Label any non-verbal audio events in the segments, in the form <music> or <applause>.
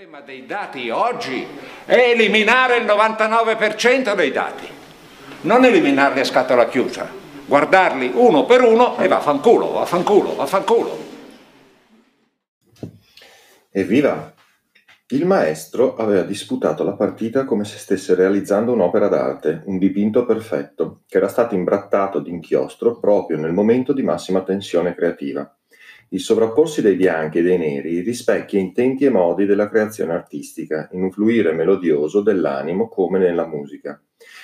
problema dei dati oggi è eliminare il 99% dei dati, non eliminarli a scatola chiusa, guardarli uno per uno e vaffanculo, vaffanculo, vaffanculo. Evviva! Il maestro aveva disputato la partita come se stesse realizzando un'opera d'arte, un dipinto perfetto, che era stato imbrattato d'inchiostro proprio nel momento di massima tensione creativa. Il sovrapporsi dei bianchi e dei neri rispecchia intenti e modi della creazione artistica, in un fluire melodioso dell'animo come nella musica.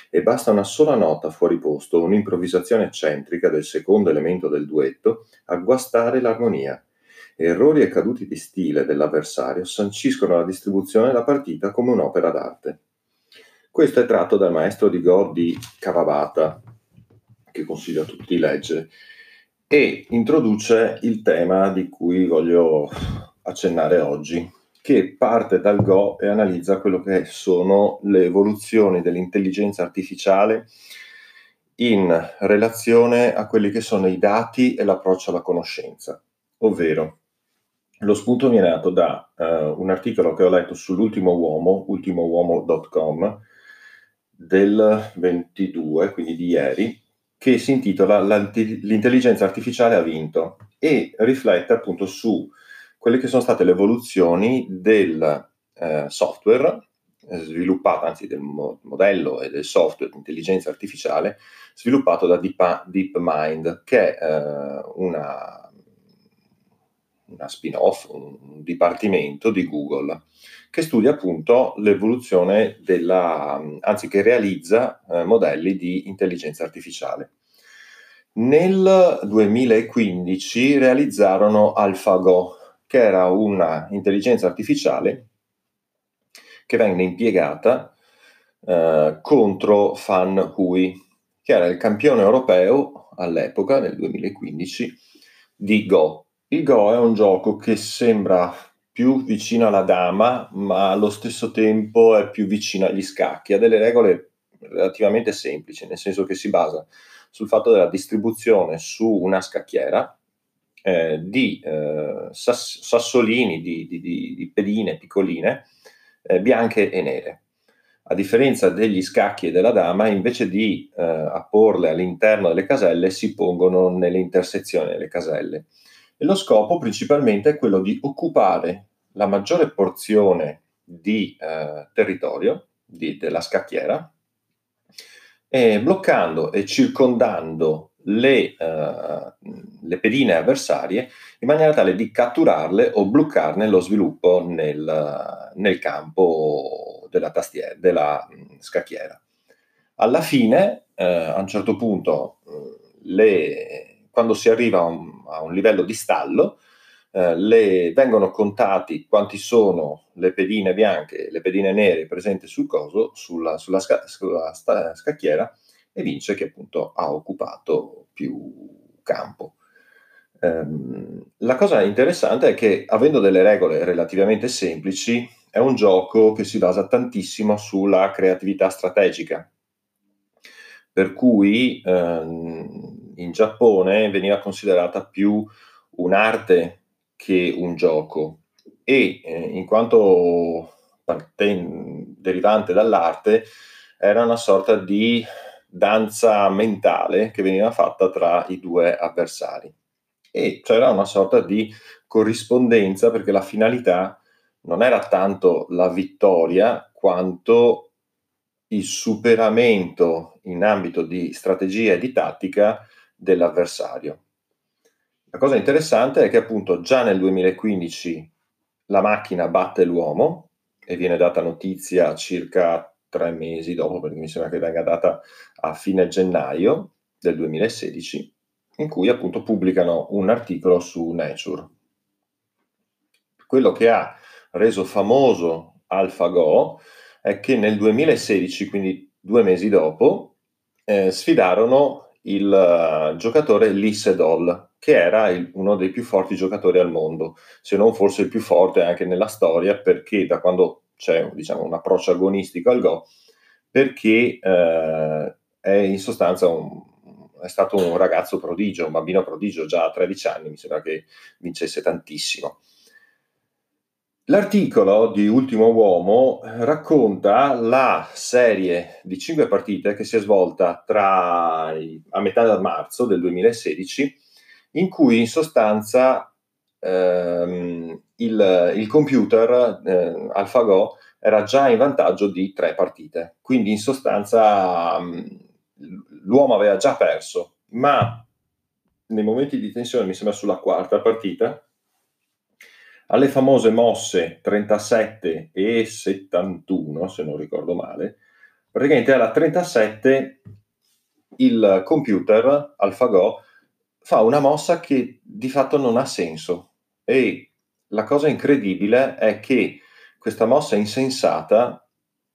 E basta una sola nota fuori posto, un'improvvisazione eccentrica del secondo elemento del duetto, a guastare l'armonia. Errori e caduti di stile dell'avversario sanciscono la distribuzione della partita come un'opera d'arte. Questo è tratto dal maestro di Go di Kawabata, che consiglio a tutti di leggere e introduce il tema di cui voglio accennare oggi, che parte dal Go e analizza quello che sono le evoluzioni dell'intelligenza artificiale in relazione a quelli che sono i dati e l'approccio alla conoscenza, ovvero lo spunto mi è nato da uh, un articolo che ho letto sull'ultimo uomo, ultimouomo.com, del 22, quindi di ieri, che si intitola L'intelligenza artificiale ha vinto e riflette appunto su quelle che sono state le evoluzioni del eh, software eh, sviluppato, anzi del mo- modello e del software di intelligenza artificiale sviluppato da Deep, DeepMind, che è eh, una, una spin-off, un dipartimento di Google che studia appunto l'evoluzione della, anzi che realizza eh, modelli di intelligenza artificiale. Nel 2015 realizzarono AlphaGo, che era una intelligenza artificiale che venne impiegata eh, contro Fan Hui, che era il campione europeo all'epoca, nel 2015, di Go. Il Go è un gioco che sembra più vicino alla dama, ma allo stesso tempo è più vicino agli scacchi. Ha delle regole relativamente semplici, nel senso che si basa sul fatto della distribuzione su una scacchiera eh, di eh, sass- sassolini, di, di, di, di, pedine piccoline, eh, bianche e nere. A differenza degli scacchi e della dama, invece di eh, apporle all'interno delle caselle, si pongono nelle intersezioni delle caselle e lo scopo principalmente è quello di occupare la maggiore porzione di eh, territorio di, della scacchiera, eh, bloccando e circondando le, uh, le, pedine avversarie in maniera tale di catturarle o bloccarne lo sviluppo nel, nel campo della, tastiera, della scacchiera. Alla fine, uh, a un certo punto, le, quando si arriva a un, a un livello di stallo, eh, le, vengono contati quanti sono le pedine bianche e le pedine nere presenti sul coso, sulla, sulla, sca, sulla sta, scacchiera e vince che appunto ha occupato più campo. Um, la cosa interessante è che avendo delle regole relativamente semplici, è un gioco che si basa tantissimo sulla creatività strategica, per cui ehm, in Giappone veniva considerata più un'arte che un gioco. E eh, in quanto parten- derivante dall'arte era una sorta di danza mentale che veniva fatta tra i due avversari. E c'era una sorta di corrispondenza perché la finalità non era tanto la vittoria quanto il superamento in ambito di strategia e di tattica dell'avversario. La cosa interessante è che appunto già nel 2015 la macchina batte l'uomo e viene data notizia circa tre mesi dopo, perché mi sembra che venga data a fine gennaio del 2016, in cui appunto pubblicano un articolo su Nature. Quello che ha reso famoso AlphaGo è che nel 2016, quindi due mesi dopo, eh, sfidarono il uh, giocatore Lee Sedol, che era il, uno dei più forti giocatori al mondo, se non forse il più forte anche nella storia, perché da quando c'è diciamo, un approccio agonistico al Go, perché eh, è in sostanza un, è stato un ragazzo prodigio, un bambino prodigio, già a 13 anni mi sembra che vincesse tantissimo. L'articolo di Ultimo Uomo racconta la serie di cinque partite che si è svolta tra a metà marzo del 2016, in cui in sostanza ehm, il, il, computer eh, AlphaGo era già in vantaggio di tre partite. Quindi in sostanza mh, l'uomo aveva già perso, ma nei momenti di tensione, mi sembra sulla quarta partita, alle famose mosse 37 e 71, se non ricordo male, praticamente alla 37 il computer AlphaGo fa una mossa che di fatto non ha senso. E la cosa incredibile è che questa mossa insensata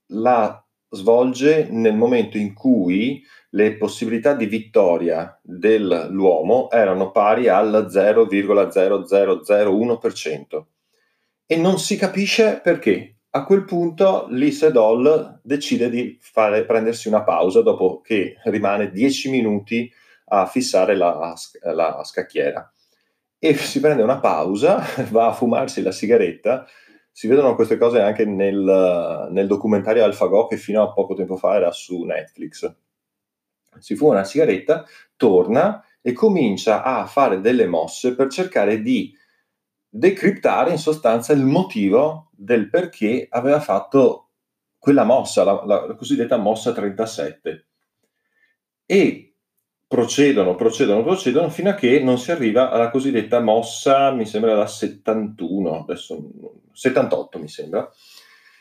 la svolge nel momento in cui le possibilità di vittoria dell'uomo erano pari al 0,0001% e non si capisce perché. A quel punto Lee Sedol decide di fare, prendersi una pausa dopo che rimane 10 minuti a fissare la, la scacchiera e si prende una pausa, <laughs> va a fumarsi la sigaretta si vedono queste cose anche nel, nel documentario AlphaGo che fino a poco tempo fa era su Netflix. Si fuma una sigaretta, torna e comincia a fare delle mosse per cercare di decriptare in sostanza il motivo del perché aveva fatto quella mossa, la, la cosiddetta mossa 37. E procedono, procedono, procedono fino a che non si arriva alla cosiddetta mossa, mi sembra da 71, adesso 78 mi sembra,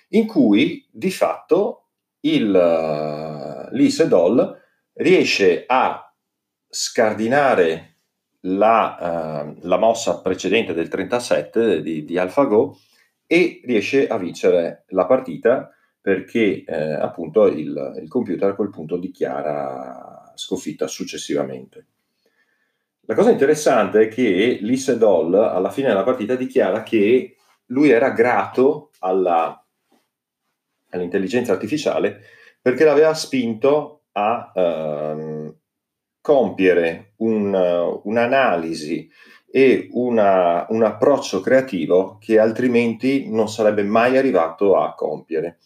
in cui di fatto il uh, Lee Sedol riesce a scardinare la, uh, la, mossa precedente del 37 di, di AlphaGo e riesce a vincere la partita perché eh, appunto il, il computer a quel punto dichiara sconfitta successivamente. La cosa interessante è che Doll alla fine della partita dichiara che lui era grato alla, all'intelligenza artificiale perché l'aveva spinto a ehm, compiere un, un'analisi e una, un approccio creativo che altrimenti non sarebbe mai arrivato a compiere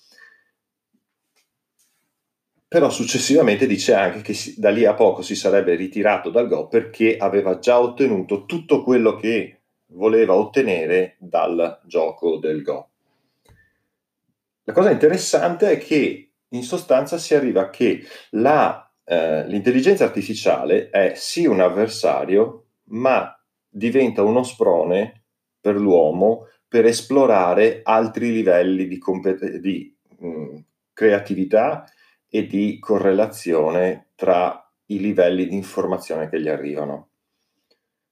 però successivamente dice anche che si, da lì a poco si sarebbe ritirato dal Go perché aveva già ottenuto tutto quello che voleva ottenere dal gioco del Go. La cosa interessante è che in sostanza si arriva a che la, eh, l'intelligenza artificiale è sì un avversario, ma diventa uno sprone per l'uomo per esplorare altri livelli di, compet- di mh, creatività e di correlazione tra i livelli di informazione che gli arrivano.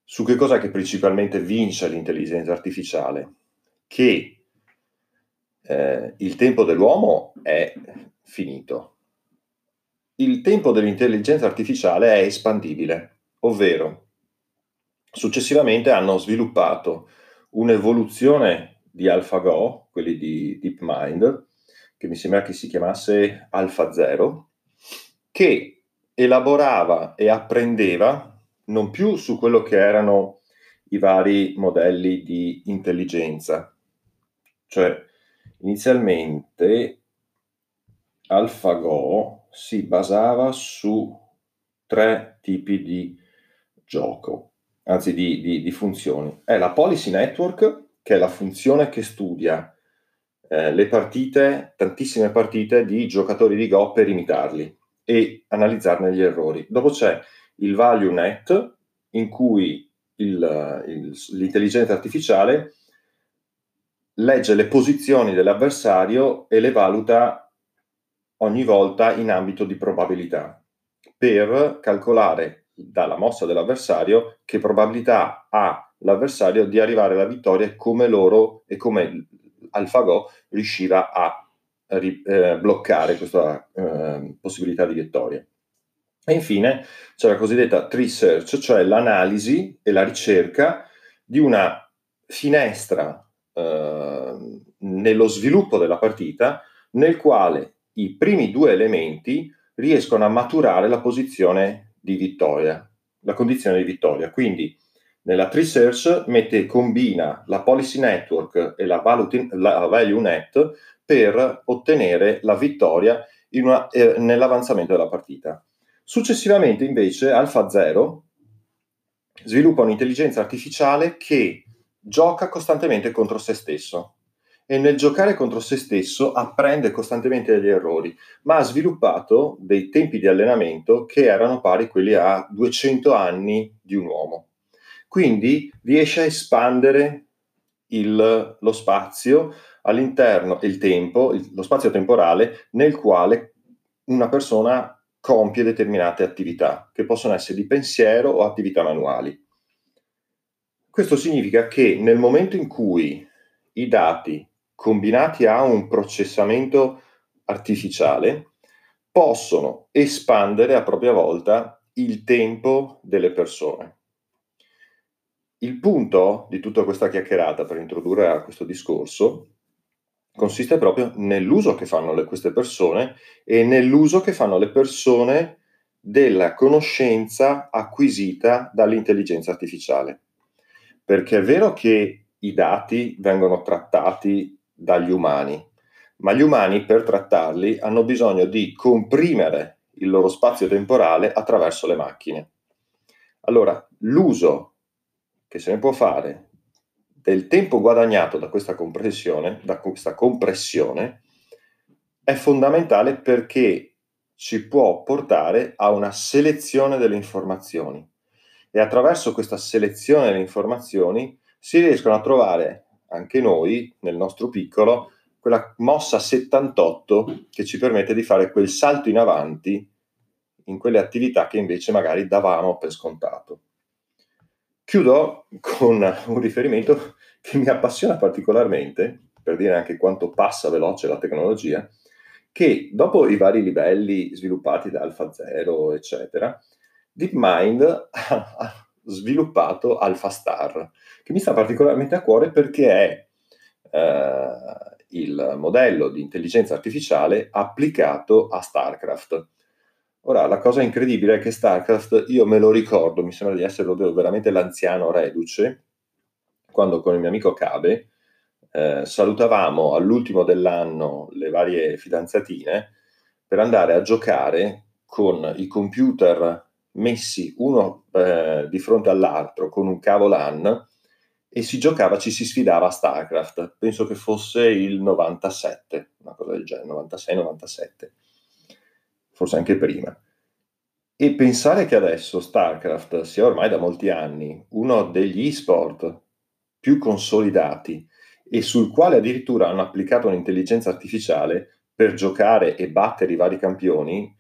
Su che cosa che principalmente vince l'intelligenza artificiale? Che eh, il tempo dell'uomo è finito. Il tempo dell'intelligenza artificiale è espandibile, ovvero successivamente hanno sviluppato un'evoluzione di AlphaGo, quelli di DeepMind, che mi sembra che si chiamasse Alpha Zero, che elaborava e apprendeva non più su quello che erano i vari modelli di intelligenza, cioè inizialmente AlphaGo si basava su tre tipi di gioco, anzi di, di, di funzioni. È la policy network, che è la funzione che studia eh, le partite, tantissime partite di giocatori di Go per imitarli e analizzarne gli errori. Dopo c'è il value net in cui il, il, l'intelligenza artificiale legge le posizioni dell'avversario e le valuta ogni volta in ambito di probabilità per calcolare dalla mossa dell'avversario che probabilità ha l'avversario di arrivare alla vittoria e come loro e come AlphaGo riusciva a eh, bloccare questa eh, possibilità di vittoria. E infine c'è la cosiddetta tree search, cioè l'analisi e la ricerca di una finestra eh, nello sviluppo della partita nel quale i primi due elementi riescono a maturare la posizione di vittoria, la condizione di vittoria. Quindi Nella tree search mette, combina la policy network e la, value, la value net per ottenere la vittoria una, eh, nell'avanzamento della partita. Successivamente invece Alpha 0 sviluppa un'intelligenza artificiale che gioca costantemente contro se stesso e nel giocare contro se stesso apprende costantemente degli errori, ma ha sviluppato dei tempi di allenamento che erano pari a quelli a 200 anni di un uomo. Quindi riesce a espandere il, lo spazio all'interno, il tempo, il, lo spazio temporale nel quale una persona compie determinate attività, che possono essere di pensiero o attività manuali. Questo significa che nel momento in cui i dati combinati a un processamento artificiale possono espandere a propria volta il tempo delle persone. Il punto di tutta questa chiacchierata per introdurre a questo discorso consiste proprio nell'uso che fanno le, queste persone e nell'uso che fanno le persone della conoscenza acquisita dall'intelligenza artificiale. Perché è vero che i dati vengono trattati dagli umani, ma gli umani per trattarli hanno bisogno di comprimere il loro spazio temporale attraverso le macchine. Allora, l'uso che se ne può fare del tempo guadagnato da questa compressione, da questa compressione è fondamentale perché ci può portare a una selezione delle informazioni e attraverso questa selezione delle informazioni si riescono a trovare anche noi nel nostro piccolo quella mossa 78 che ci permette di fare quel salto in avanti in quelle attività che invece magari davamo per scontato. Chiudo con un riferimento che mi appassiona particolarmente, per dire anche quanto passa veloce la tecnologia, che dopo i vari livelli sviluppati da AlphaZero, eccetera, DeepMind <laughs> ha sviluppato AlphaStar, che mi sta particolarmente a cuore perché è eh, il modello di intelligenza artificiale applicato a StarCraft. Ora, la cosa incredibile è che StarCraft, io me lo ricordo, mi sembra di essere veramente l'anziano reduce, quando con il mio amico Cabe eh, salutavamo all'ultimo dell'anno le varie fidanzatine per andare a giocare con i computer messi uno eh, di fronte all'altro con un cavo LAN e si giocava, ci si sfidava a StarCraft. Penso che fosse il 97, una cosa del genere, 96-97 forse anche prima. E pensare che adesso StarCraft sia ormai da molti anni uno degli e-sport più consolidati e sul quale addirittura hanno applicato un'intelligenza artificiale per giocare e battere i vari campioni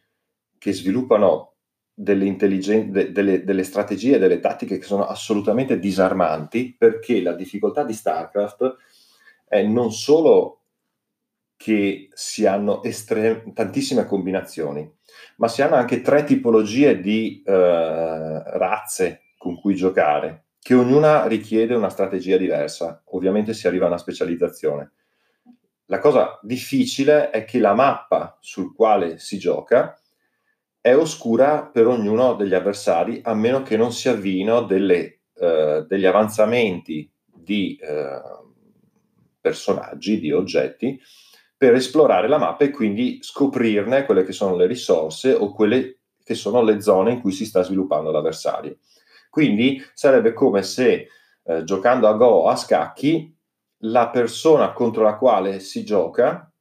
che sviluppano delle, intelligen- de- delle, delle strategie delle tattiche che sono assolutamente disarmanti perché la difficoltà di StarCraft è non solo che si hanno estre- tantissime combinazioni, ma si hanno anche tre tipologie di eh, razze con cui giocare, che ognuna richiede una strategia diversa. Ovviamente si arriva a una specializzazione. La cosa difficile è che la mappa sul quale si gioca è oscura per ognuno degli avversari, a meno che non si avvino delle, eh, degli avanzamenti di eh, personaggi, di oggetti, per esplorare la mappa e quindi scoprirne quelle che sono le risorse o quelle che sono le zone in cui si sta sviluppando l'avversario. Quindi sarebbe come se eh, giocando a Go o a scacchi la persona contro la quale si gioca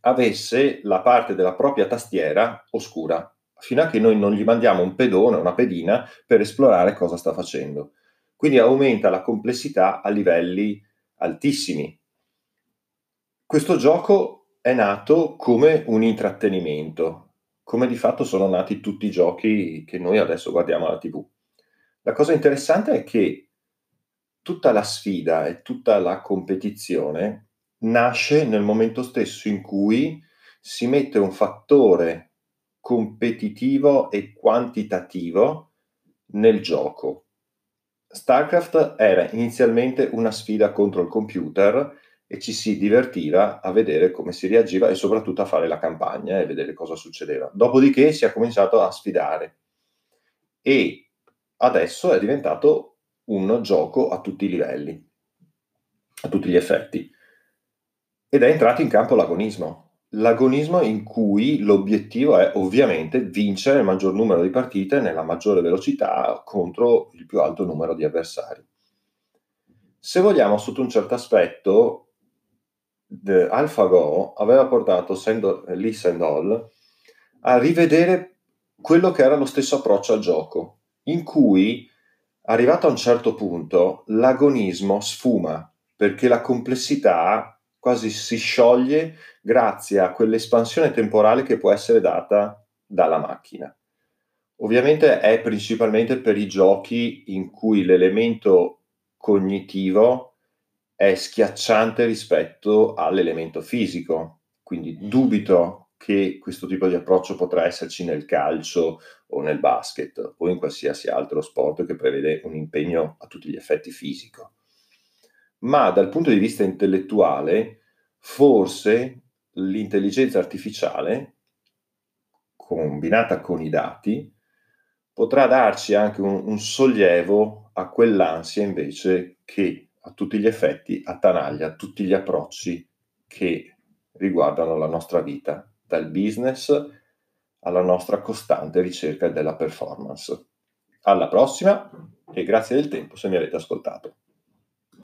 avesse la parte della propria tastiera oscura, fino a che noi non gli mandiamo un pedone, una pedina per esplorare cosa sta facendo. Quindi aumenta la complessità a livelli altissimi questo gioco è nato come un intrattenimento, come di fatto sono nati tutti i giochi che noi adesso guardiamo alla TV. La cosa interessante è che tutta la sfida e tutta la competizione nasce nel momento stesso in cui si mette un fattore competitivo e quantitativo nel gioco. StarCraft era inizialmente una sfida contro il computer e ci si divertiva a vedere come si reagiva e soprattutto a fare la campagna e vedere cosa succedeva. Dopodiché si è cominciato a sfidare e adesso è diventato un gioco a tutti i livelli, a tutti gli effetti. Ed è entrato in campo l'agonismo. L'agonismo in cui l'obiettivo è ovviamente vincere il maggior numero di partite nella maggiore velocità contro il più alto numero di avversari. Se vogliamo, sotto un certo aspetto, AlphaGo aveva portato Lee Sendall a rivedere quello che era lo stesso approccio al gioco, in cui, arrivato a un certo punto, l'agonismo sfuma perché la complessità quasi si scioglie grazie a quell'espansione temporale che può essere data dalla macchina. Ovviamente è principalmente per i giochi in cui l'elemento cognitivo è schiacciante rispetto all'elemento fisico. Quindi dubito che questo tipo di approccio potrà esserci nel calcio o nel basket o in qualsiasi altro sport che prevede un impegno a tutti gli effetti fisico. Ma dal punto di vista intellettuale, forse l'intelligenza artificiale, combinata con i dati, potrà darci anche un, un sollievo a quell'ansia invece che a tutti gli effetti attanaglia tutti gli approcci che riguardano la nostra vita, dal business alla nostra costante ricerca della performance. Alla prossima e grazie del tempo se mi avete ascoltato.